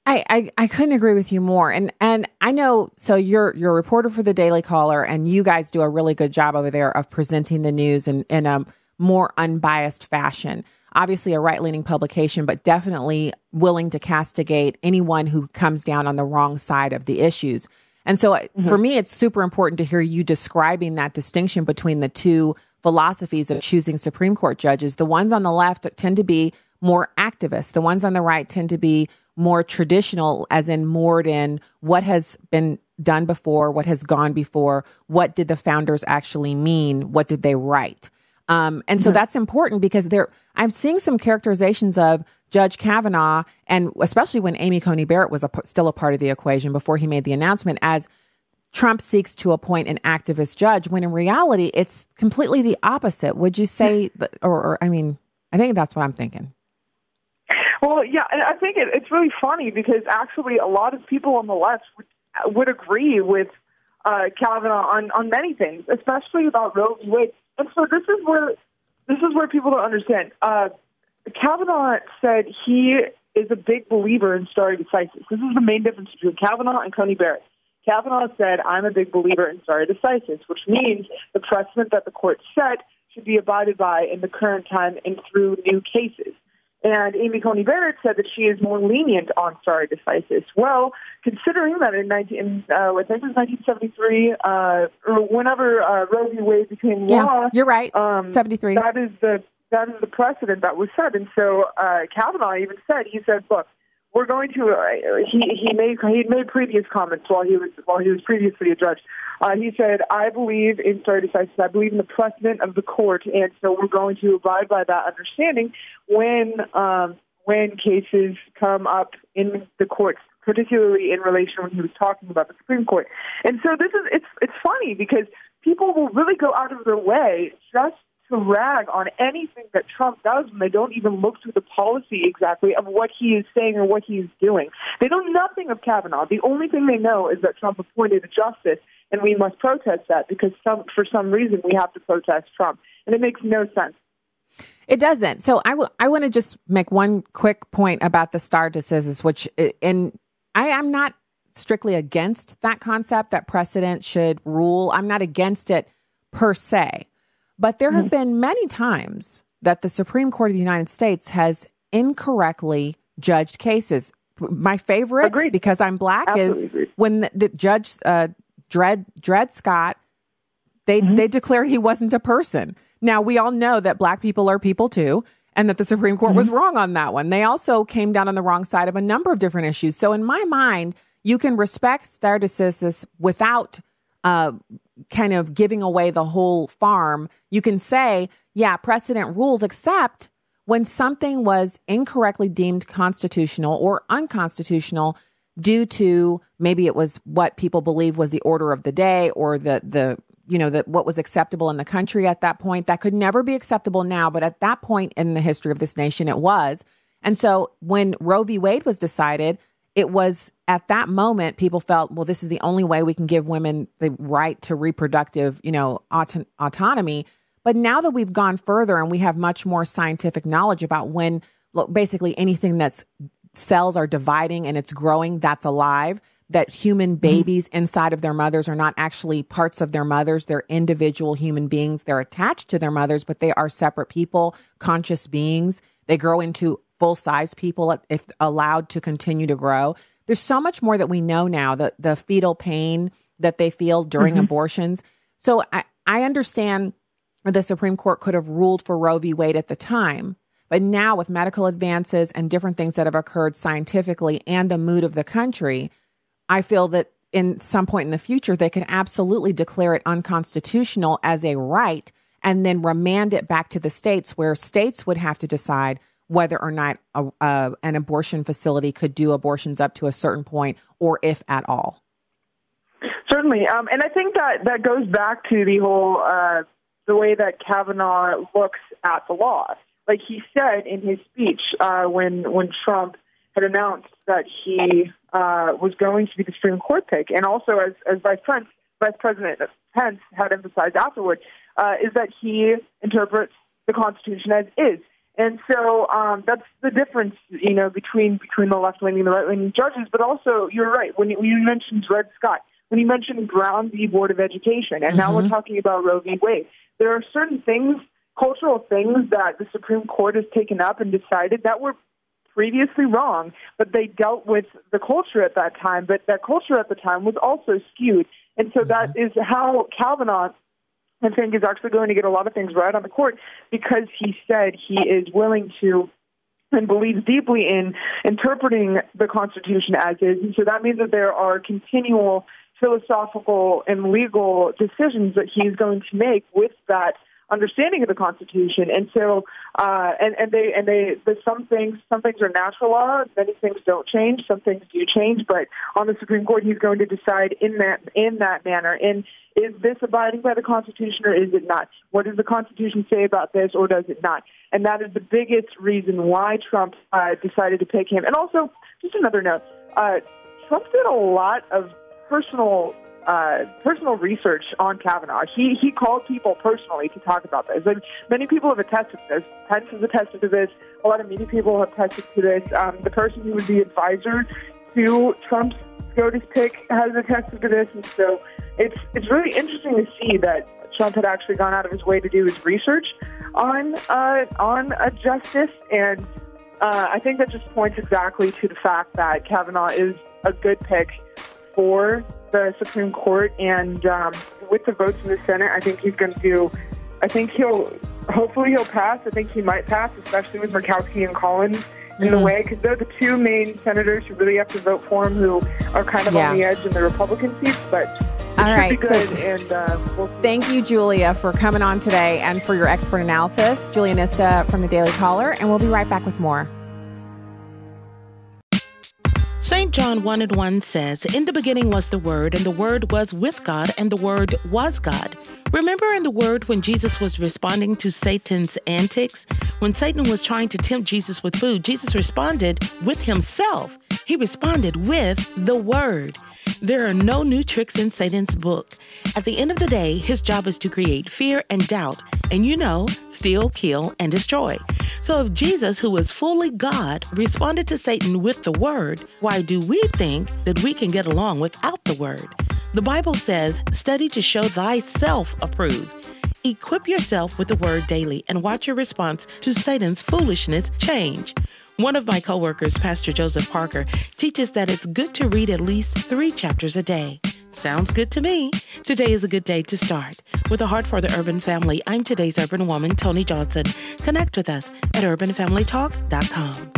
I, I, I couldn't agree with you more. And and I know so you're you're a reporter for the Daily Caller and you guys do a really good job over there of presenting the news in, in a more unbiased fashion. Obviously a right leaning publication, but definitely willing to castigate anyone who comes down on the wrong side of the issues. And so mm-hmm. for me, it's super important to hear you describing that distinction between the two philosophies of choosing Supreme Court judges. The ones on the left tend to be more activists. The ones on the right tend to be more traditional, as in moored in what has been done before, what has gone before, what did the founders actually mean, what did they write. Um, and so mm-hmm. that's important because there, I'm seeing some characterizations of Judge Kavanaugh, and especially when Amy Coney Barrett was a, still a part of the equation before he made the announcement, as Trump seeks to appoint an activist judge, when in reality it's completely the opposite. Would you say, or, or I mean, I think that's what I'm thinking. Well, yeah, and I think it, it's really funny because actually a lot of people on the left would, would agree with uh, Kavanaugh on on many things, especially about Roe v. Wade. And so this is where this is where people don't understand. Uh, Kavanaugh said he is a big believer in stare decisis. This is the main difference between Kavanaugh and Coney Barrett. Kavanaugh said, I'm a big believer in stare decisis, which means the precedent that the court set should be abided by in the current time and through new cases. And Amy Coney Barrett said that she is more lenient on stare decisis. Well, considering that in 19, uh, I think it was 1973, uh, or whenever uh, Roe v. Wade became Yeah, law, you're right. um, 73. That is the that is the precedent that was set. And so uh, Kavanaugh even said he said, "Look, we're going to." Uh, he he made he made previous comments while he was while he was previously a judge. Uh, he said, "I believe in stare decisis. I believe in the precedent of the court, and so we're going to abide by that understanding when um, when cases come up in the courts." Particularly in relation when he was talking about the Supreme Court, and so this is it's it's funny because people will really go out of their way just rag on anything that Trump does when they don't even look through the policy exactly of what he is saying or what he is doing. They know nothing of Kavanaugh. The only thing they know is that Trump appointed a justice, and we must protest that because some, for some reason we have to protest Trump. And it makes no sense. It doesn't. So I, w- I want to just make one quick point about the stare decisis, which, uh, and I am not strictly against that concept that precedent should rule. I'm not against it per se. But there have been many times that the Supreme Court of the United States has incorrectly judged cases. My favorite, Agreed. because I'm black, Absolutely is agreed. when the, the judge uh, Dred Dred Scott they they declared he wasn't a person. Now we all know that black people are people too, and that the Supreme Court was wrong on that one. They also came down on the wrong side of a number of different issues. So in my mind, you can respect stare decisis without uh, kind of giving away the whole farm. You can say, yeah, precedent rules, except when something was incorrectly deemed constitutional or unconstitutional due to maybe it was what people believe was the order of the day or the the you know that what was acceptable in the country at that point that could never be acceptable now but at that point in the history of this nation it was and so when Roe v Wade was decided it was at that moment people felt well this is the only way we can give women the right to reproductive you know auto- autonomy. But now that we've gone further and we have much more scientific knowledge about when look, basically anything that's cells are dividing and it's growing that's alive that human mm-hmm. babies inside of their mothers are not actually parts of their mothers. They're individual human beings. They're attached to their mothers but they are separate people conscious beings. They grow into full size people if allowed to continue to grow there's so much more that we know now the the fetal pain that they feel during mm-hmm. abortions so i i understand the Supreme Court could have ruled for Roe v. Wade at the time. But now, with medical advances and different things that have occurred scientifically and the mood of the country, I feel that in some point in the future, they could absolutely declare it unconstitutional as a right and then remand it back to the states where states would have to decide whether or not a, an abortion facility could do abortions up to a certain point or if at all. Certainly, um, and I think that that goes back to the whole uh, the way that Kavanaugh looks at the law. Like he said in his speech uh, when when Trump had announced that he uh, was going to be the Supreme Court pick, and also as as Vice Vice President Pence had emphasized afterward, uh, is that he interprets the Constitution as is. And so um, that's the difference, you know, between between the left wing and the right wing judges. But also, you're right when you, when you mentioned Dred Scott, when you mentioned Brown v. Board of Education, and now we're talking about Roe v. Wade. There are certain things, cultural things, that the Supreme Court has taken up and decided that were previously wrong, but they dealt with the culture at that time. But that culture at the time was also skewed, and so that is how Kavanaugh I think is actually going to get a lot of things right on the court because he said he is willing to and believes deeply in interpreting the Constitution as is. And so that means that there are continual philosophical and legal decisions that he's going to make with that understanding of the Constitution. And so, uh, and, and they, and they, the, some things, some things are natural law, many things don't change, some things do change, but on the Supreme Court, he's going to decide in that, in that manner. And is this abiding by the Constitution or is it not? What does the Constitution say about this or does it not? And that is the biggest reason why Trump uh, decided to pick him. And also, just another note, uh, Trump did a lot of personal uh, personal research on Kavanaugh. He he called people personally to talk about this, and many people have attested to this. Pence has attested to this. A lot of media people have attested to this. Um, the person who was the advisor to Trump's SCOTUS pick has attested to this, and so it's it's really interesting to see that Trump had actually gone out of his way to do his research on uh, on a justice, and uh, I think that just points exactly to the fact that Kavanaugh is a good pick for the Supreme Court, and um, with the votes in the Senate, I think he's going to do. I think he'll hopefully he'll pass. I think he might pass, especially with Murkowski and Collins in Mm-hmm. the way, because they're the two main senators who really have to vote for him, who are kind of Yeah. on the edge in the Republican seats. But All right, so- and uh, we'll. Thank you, Julia, for coming on today and for your expert analysis. Julia Nista from the Daily Caller, and we'll be right back with more. St. John 1 and 1 says, In the beginning was the Word, and the Word was with God, and the Word was God. Remember in the Word when Jesus was responding to Satan's antics? When Satan was trying to tempt Jesus with food, Jesus responded with himself. He responded with the Word. There are no new tricks in Satan's book. At the end of the day, his job is to create fear and doubt, and you know, steal, kill, and destroy. So if Jesus, who is fully God, responded to Satan with the word, why do we think that we can get along without the word? The Bible says, study to show thyself approved. Equip yourself with the word daily and watch your response to Satan's foolishness change. One of my coworkers, Pastor Joseph Parker, teaches that it's good to read at least three chapters a day. Sounds good to me. Today is a good day to start. With a heart for the urban family, I'm today's urban woman, Tony Johnson. Connect with us at urbanfamilytalk.com.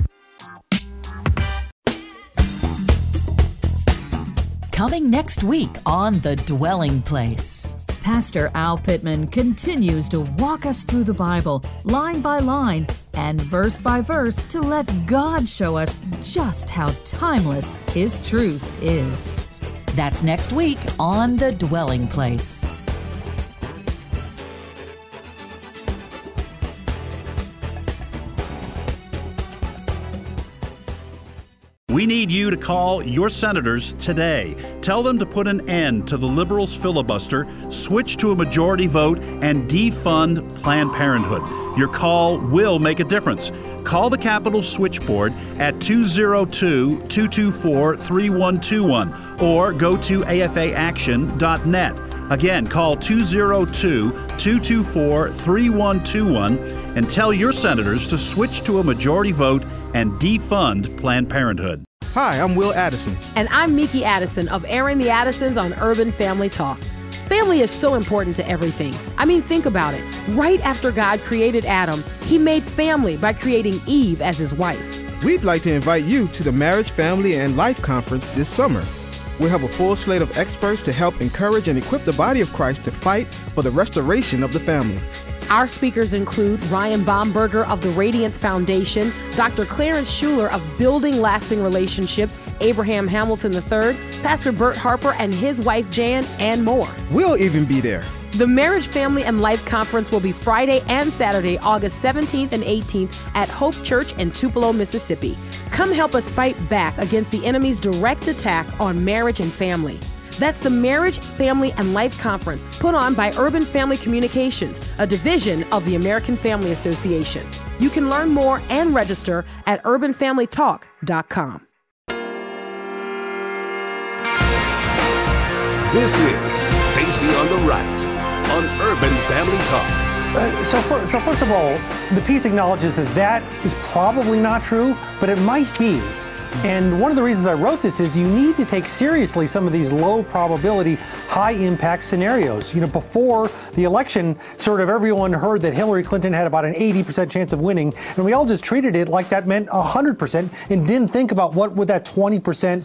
Coming next week on The Dwelling Place. Pastor Al Pittman continues to walk us through the Bible, line by line and verse by verse, to let God show us just how timeless His truth is. That's next week on The Dwelling Place. We need you to call your senators today. Tell them to put an end to the liberals' filibuster, switch to a majority vote, and defund Planned Parenthood. Your call will make a difference. Call the Capitol switchboard at 202 224 3121 or go to afaaction.net. Again, call 202 224 3121 and tell your senators to switch to a majority vote and defund Planned Parenthood. Hi, I'm Will Addison. And I'm Miki Addison of Airing the Addisons on Urban Family Talk. Family is so important to everything. I mean, think about it. Right after God created Adam, he made family by creating Eve as his wife. We'd like to invite you to the Marriage, Family, and Life Conference this summer. We'll have a full slate of experts to help encourage and equip the body of Christ to fight for the restoration of the family. Our speakers include Ryan Bomberger of the Radiance Foundation, Dr. Clarence Shuler of Building Lasting Relationships, Abraham Hamilton III, Pastor Bert Harper and his wife Jan, and more. We'll even be there. The Marriage, Family, and Life Conference will be Friday and Saturday, August 17th and 18th at Hope Church in Tupelo, Mississippi. Come help us fight back against the enemy's direct attack on marriage and family. That's the Marriage, Family, and Life Conference put on by Urban Family Communications, a division of the American Family Association. You can learn more and register at urbanfamilytalk.com. This is Stacy on the Right on Urban Family Talk. Uh, so, for, so first of all, the piece acknowledges that that is probably not true, but it might be. And one of the reasons I wrote this is you need to take seriously some of these low probability, high impact scenarios. You know, before the election, sort of everyone heard that Hillary Clinton had about an 80% chance of winning, and we all just treated it like that meant 100% and didn't think about what would that 20%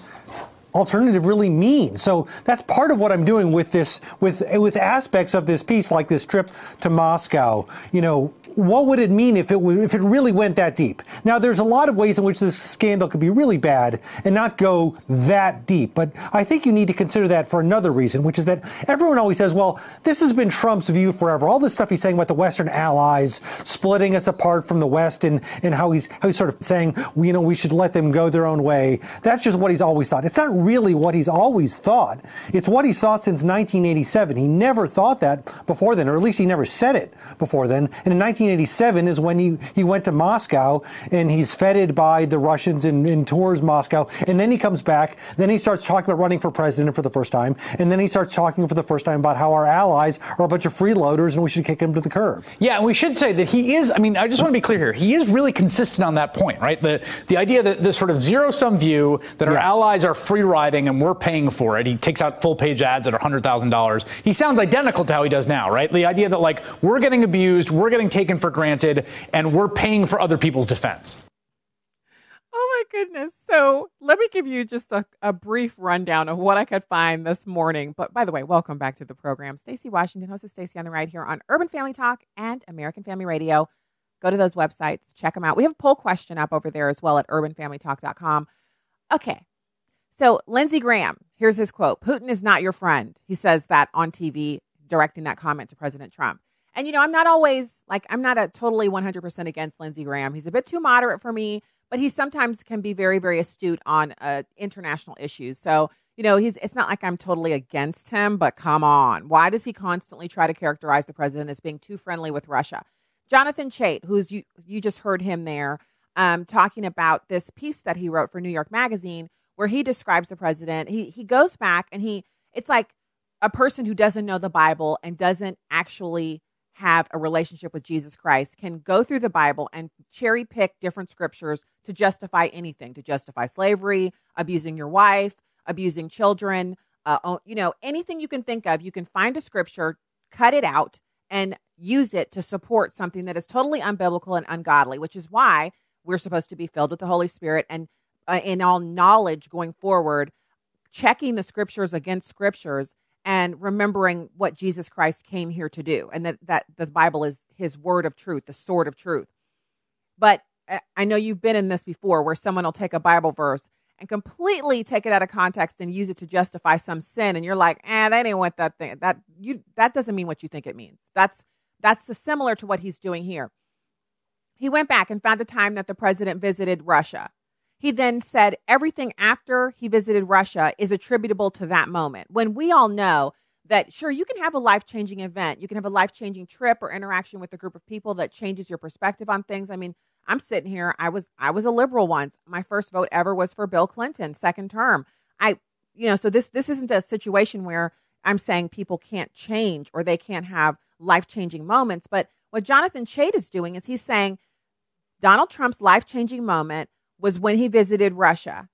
alternative really mean. So that's part of what I'm doing with this, with with aspects of this piece, like this trip to Moscow. You know, what would it mean if it if it really went that deep? Now, there's a lot of ways in which this scandal could be really bad and not go that deep, but I think you need to consider that for another reason, which is that everyone always says, "Well, this has been Trump's view forever." All this stuff he's saying about the Western allies splitting us apart from the West, and and how he's how he's sort of saying, you know, we should let them go their own way. That's just what he's always thought. It's not really what he's always thought. It's what he's thought since 1987. He never thought that before then, or at least he never said it before then. And in 19 1987 is when he, he went to Moscow and he's feted by the Russians and, and tours Moscow. And then he comes back. Then he starts talking about running for president for the first time. And then he starts talking for the first time about how our allies are a bunch of freeloaders and we should kick them to the curb. Yeah, and we should say that he is, I mean, I just want to be clear here. He is really consistent on that point, right? The, the idea that this sort of zero sum view that our Yeah. allies are free riding and we're paying for it. He takes out full page ads at $100,000. He sounds identical to how he does now, right? The idea that, like, we're getting abused, we're getting taken for granted, and we're paying for other people's defense. Oh my goodness. So let me give you just a, a brief rundown of what I could find this morning. But by the way, welcome back to the program. Stacy Washington, host of Stacy on the Right here on Urban Family Talk and American Family Radio. Go to those websites, check them out. We have a poll question up over there as well at urbanfamilytalk.com. Okay. So Lindsey Graham, here's his quote Putin is not your friend. He says that on TV, directing that comment to President Trump. And, you know, I'm not always like, I'm not a totally 100% against Lindsey Graham. He's a bit too moderate for me, but he sometimes can be very, very astute on uh, international issues. So, you know, he's, it's not like I'm totally against him, but come on. Why does he constantly try to characterize the president as being too friendly with Russia? Jonathan Chait, who's you, you just heard him there, um, talking about this piece that he wrote for New York Magazine, where he describes the president. He he goes back and he it's like a person who doesn't know the Bible and doesn't actually have a relationship with Jesus Christ can go through the Bible and cherry pick different scriptures to justify anything, to justify slavery, abusing your wife, abusing children, uh, you know, anything you can think of. You can find a scripture, cut it out, and use it to support something that is totally unbiblical and ungodly, which is why we're supposed to be filled with the Holy Spirit and uh, in all knowledge going forward, checking the scriptures against scriptures and remembering what Jesus Christ came here to do, and that that the Bible is His word of truth, the sword of truth. But uh, I know you've been in this before, where someone will take a Bible verse and completely take it out of context and use it to justify some sin, and you're like, "Ah, that ain't what that thing that you that doesn't mean what you think it means." That's that's similar to what he's doing here. He went back and found a time that the president visited Russia. He then said everything after he visited Russia is attributable to that moment. When we all know that, sure, you can have a life changing event, you can have a life changing trip or interaction with a group of people that changes your perspective on things. I mean, I'm sitting here. I was I was a liberal once. My first vote ever was for Bill Clinton, second term. I, you know, so this this isn't a situation where I'm saying people can't change or they can't have life changing moments. But what Jonathan Chait is doing is he's saying Donald Trump's life changing moment was when he visited Russia.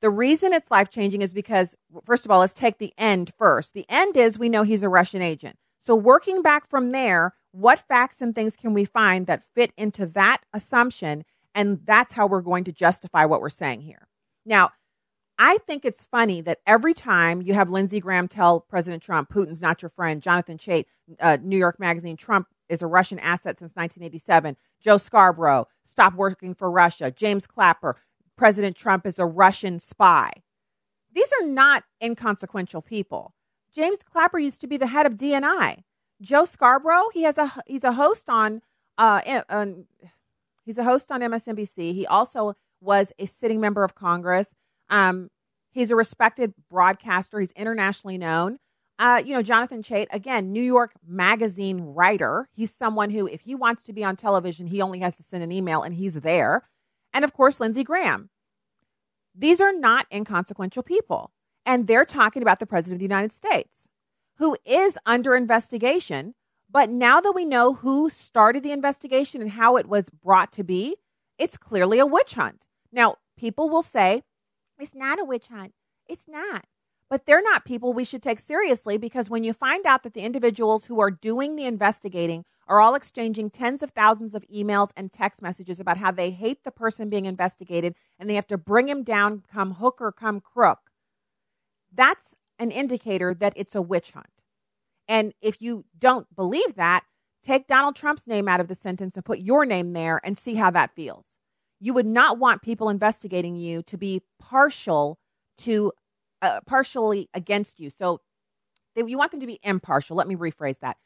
The reason it's life changing is because, first of all, let's take the end first. The end is we know he's a Russian agent. So, working back from there, what facts and things can we find that fit into that assumption? And that's how we're going to justify what we're saying here. Now, I think it's funny that every time you have Lindsey Graham tell President Trump, Putin's not your friend, Jonathan Chait, uh, New York Magazine, Trump is a Russian asset since 1987, Joe Scarborough, stop working for Russia, James Clapper, President Trump is a Russian spy. These are not inconsequential people. James Clapper used to be the head of DNI. Joe Scarborough, he has a he's a host on uh, on, he's a host on MSNBC. He also was a sitting member of Congress. Um, he's a respected broadcaster. He's internationally known. Uh, you know, Jonathan Chait, again, New York Magazine writer. He's someone who, if he wants to be on television, he only has to send an email and he's there. And of course, Lindsey Graham. These are not inconsequential people. And they're talking about the President of the United States, who is under investigation. But now that we know who started the investigation and how it was brought to be, it's clearly a witch hunt. Now, people will say, it's not a witch hunt. It's not. But they're not people we should take seriously because when you find out that the individuals who are doing the investigating are all exchanging tens of thousands of emails and text messages about how they hate the person being investigated and they have to bring him down, come hook or come crook, that's an indicator that it's a witch hunt. And if you don't believe that, take Donald Trump's name out of the sentence and put your name there and see how that feels. You would not want people investigating you to be partial to uh, partially against you. So they, you want them to be impartial. Let me rephrase that.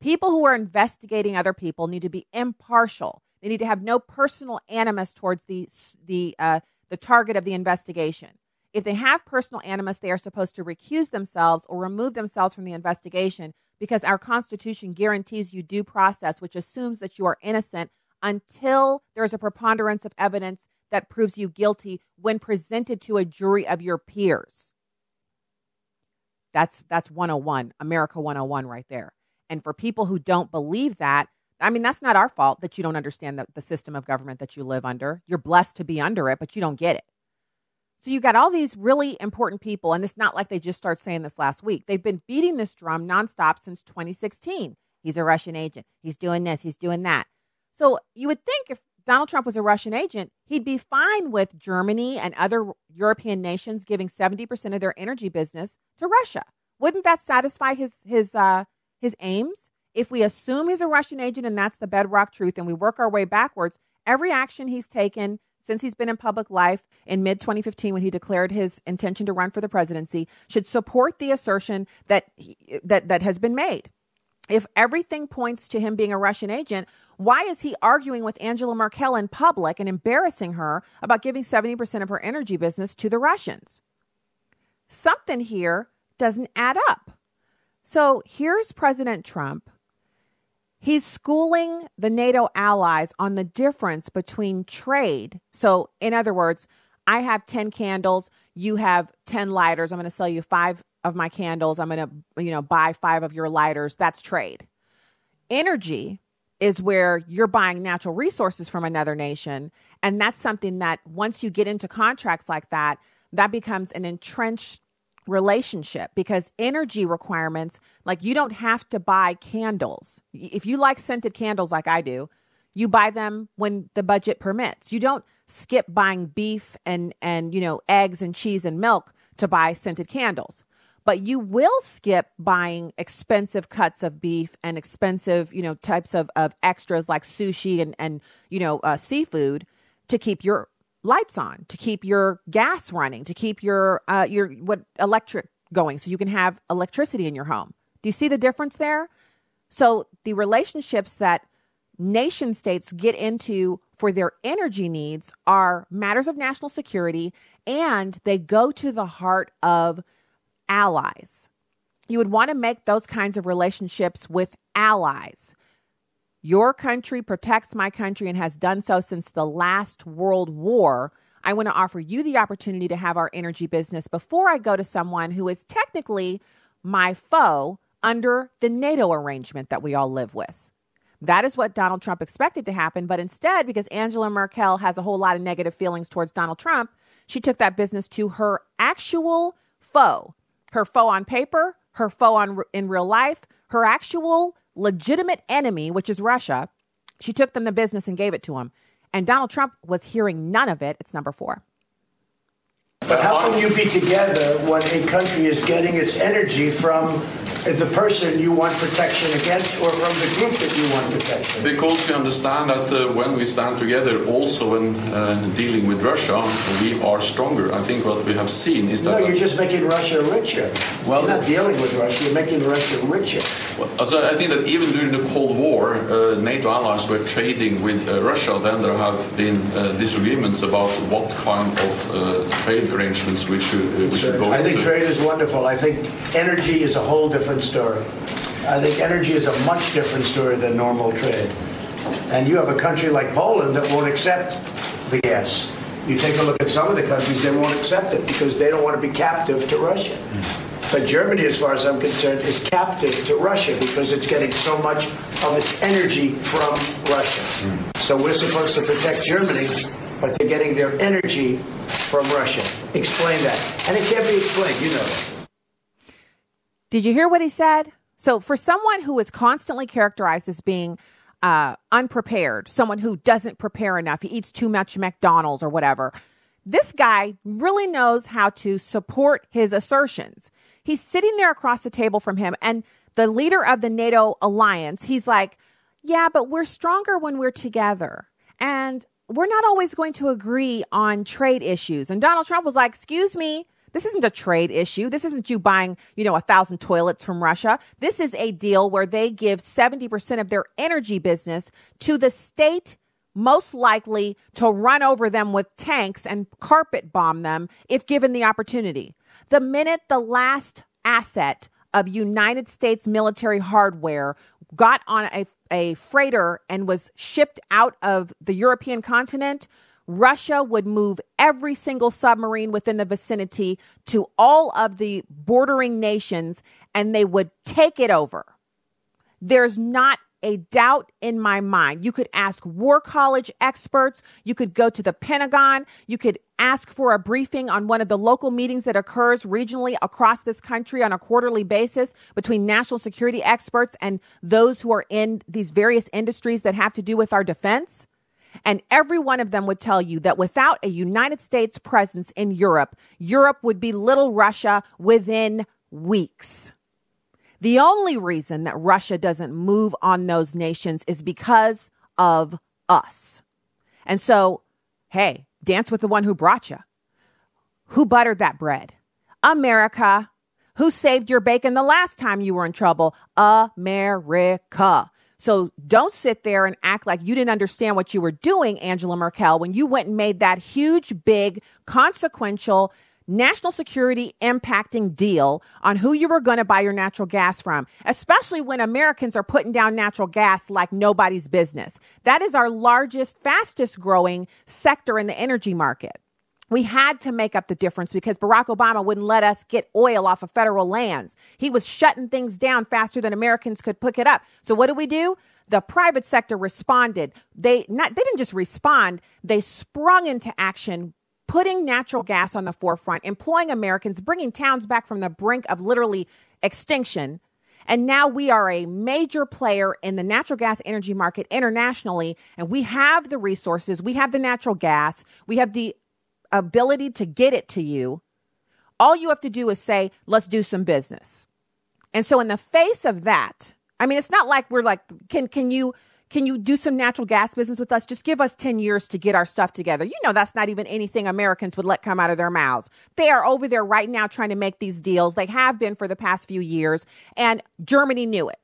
People who are investigating other people need to be impartial. They need to have no personal animus towards the the uh, the target of the investigation. If they have personal animus, they are supposed to recuse themselves or remove themselves from the investigation because our Constitution guarantees you due process, which assumes that you are innocent until there is a preponderance of evidence that proves you guilty when presented to a jury of your peers. That's that's 101, America 101 right there. And for people who don't believe that, I mean, that's not our fault that you don't understand the, the system of government that you live under. You're blessed to be under it, but you don't get it. So you got all these really important people, and it's not like they just start saying this last week. They've been beating this drum nonstop since 2016. He's a Russian agent. He's doing this. He's doing that. So you would think if Donald Trump was a Russian agent, he'd be fine with Germany and other European nations giving 70% of their energy business to Russia. Wouldn't that satisfy his his uh, his aims? If we assume he's a Russian agent and that's the bedrock truth and we work our way backwards, every action he's taken since he's been in public life in mid 2015 when he declared his intention to run for the presidency should support the assertion that he, that that has been made. If everything points to him being a Russian agent, why is he arguing with Angela Merkel in public and embarrassing her about giving 70% of her energy business to the Russians? Something here doesn't add up. So here's President Trump. He's schooling the NATO allies on the difference between trade. So, in other words, I have 10 candles, you have 10 lighters. I'm going to sell you five of my candles. I'm going to, you know, buy five of your lighters. That's trade. Energy is where you're buying natural resources from another nation. And that's something that once you get into contracts like that, that becomes an entrenched relationship because energy requirements, like you don't have to buy candles. If you like scented candles like I do, you buy them when the budget permits. You don't skip buying beef and and you know eggs and cheese and milk to buy scented candles but you will skip buying expensive cuts of beef and expensive, you know, types of, of extras like sushi and, and you know, uh, seafood to keep your lights on, to keep your gas running, to keep your, uh, your, what, electric going so you can have electricity in your home. Do you see the difference there? So the relationships that nation states get into for their energy needs are matters of national security and they go to the heart of allies. You would want to make those kinds of relationships with allies. Your country protects my country and has done so since the last World War. I want to offer you the opportunity to have our energy business before I go to someone who is technically my foe under the NATO arrangement that we all live with. That is what Donald Trump expected to happen, but instead, because Angela Merkel has a whole lot of negative feelings towards Donald Trump, she took that business to her actual foe, her foe on paper, her foe on in real life, her actual legitimate enemy, which is Russia. She took them the business and gave it to him. And Donald Trump was hearing none of it. It's number four. But how can you be together when a country is getting its energy from the person you want protection against or from the group that you want protection? Because we understand that uh, when we stand together, also when uh, dealing with Russia, we are stronger. I think what we have seen is that. No, you're just making Russia richer. Well, you're not dealing with Russia, you're making Russia richer. Well, so I think that even during the Cold War, uh, NATO allies were trading with uh, Russia. Then there have been uh, disagreements about what kind of uh, trade arrangements we should, we should go I into. think trade is wonderful. I think energy is a whole different story. I think energy is a much different story than normal trade. And you have a country like Poland that won't accept the gas. You take a look at some of the countries, they won't accept it because they don't want to be captive to Russia. But Germany, as far as I'm concerned, is captive to Russia because it's getting so much of its energy from Russia. So we're supposed to protect Germany, but they're getting their energy from Russia. Explain that. And it can't be explained, you know that. Did you hear what he said? So, for someone who is constantly characterized as being uh, unprepared, someone who doesn't prepare enough, he eats too much McDonald's or whatever, this guy really knows how to support his assertions. He's sitting there across the table from him, and the leader of the NATO alliance, he's like, Yeah, but we're stronger when we're together. And we're not always going to agree on trade issues. And Donald Trump was like, Excuse me, this isn't a trade issue. This isn't you buying, you know, a thousand toilets from Russia. This is a deal where they give 70% of their energy business to the state most likely to run over them with tanks and carpet bomb them if given the opportunity. The minute the last asset of United States military hardware got on a, a freighter and was shipped out of the European continent, Russia would move every single submarine within the vicinity to all of the bordering nations and they would take it over. There's not a doubt in my mind. You could ask war college experts. You could go to the Pentagon. You could ask for a briefing on one of the local meetings that occurs regionally across this country on a quarterly basis between national security experts and those who are in these various industries that have to do with our defense. And every one of them would tell you that without a United States presence in Europe, Europe would be little Russia within weeks. The only reason that Russia doesn't move on those nations is because of us. And so, hey, dance with the one who brought you. Who buttered that bread? America. Who saved your bacon the last time you were in trouble? America. So don't sit there and act like you didn't understand what you were doing, Angela Merkel, when you went and made that huge, big, consequential, national security impacting deal on who you were going to buy your natural gas from, especially when Americans are putting down natural gas like nobody's business. That is our largest, fastest growing sector in the energy market. We had to make up the difference because Barack Obama wouldn't let us get oil off of federal lands. He was shutting things down faster than Americans could pick it up. So what did we do? The private sector responded. They not they didn't just respond, they sprung into action putting natural gas on the forefront, employing Americans, bringing towns back from the brink of literally extinction. And now we are a major player in the natural gas energy market internationally. And we have the resources, we have the natural gas, we have the ability to get it to you. All you have to do is say, let's do some business. And so in the face of that, I mean, it's not like we're like, can can you can you do some natural gas business with us? Just give us 10 years to get our stuff together. You know, that's not even anything Americans would let come out of their mouths. They are over there right now trying to make these deals. They have been for the past few years, and Germany knew it.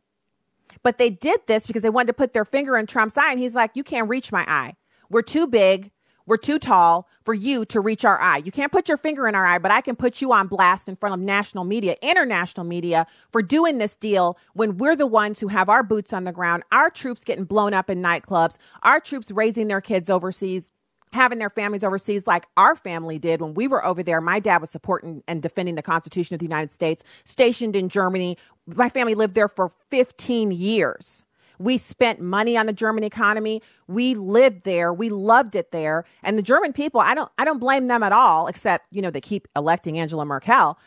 But they did this because they wanted to put their finger in Trump's eye, and he's like, You can't reach my eye. We're too big. We're too tall for you to reach our eye. You can't put your finger in our eye, but I can put you on blast in front of national media, international media for doing this deal when we're the ones who have our boots on the ground, our troops getting blown up in nightclubs, our troops raising their kids overseas having their families overseas like our family did when we were over there. My dad was supporting and defending the Constitution of the United States, stationed in Germany. My family lived there for 15 years. We spent money on the German economy. We lived there. We loved it there. And the German people, I don't I don't blame them at all, except, you know, they keep electing Angela Merkel.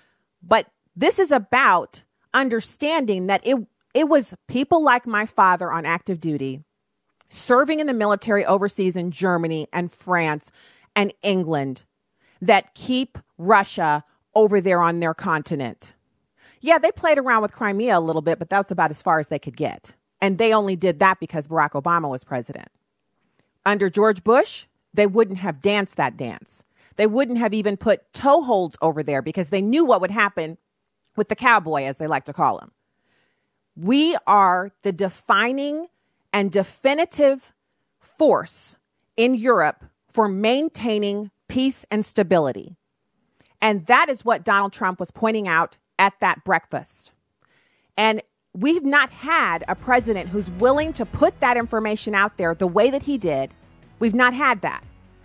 But this is about understanding that it it was people like my father on active duty serving in the military overseas in Germany and France and England that keep Russia over there on their continent. Yeah, they played around with Crimea a little bit, but that's about as far as they could get. And they only did that because Barack Obama was president. Under George Bush, they wouldn't have danced that dance. They wouldn't have even put toeholds over there because they knew what would happen with the cowboy, as they like to call him. We are the defining and definitive force in Europe for maintaining peace and stability. And that is what Donald Trump was pointing out at that breakfast. And we've not had a president who's willing to put that information out there the way that he did. We've not had that.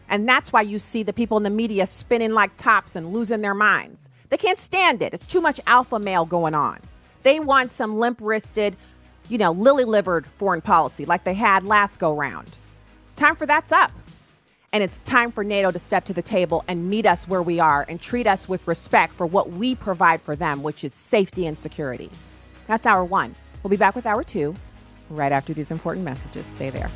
And that's why you see the people in the media spinning like tops and losing their minds. They can't stand it. It's too much alpha male going on. They want some limp wristed, you know, lily livered foreign policy like they had last go round. Time for that's up. And it's time for NATO to step to the table and meet us where we are and treat us with respect for what we provide for them, which is safety and security. That's hour one. We'll be back with hour two right after these important messages. Stay there.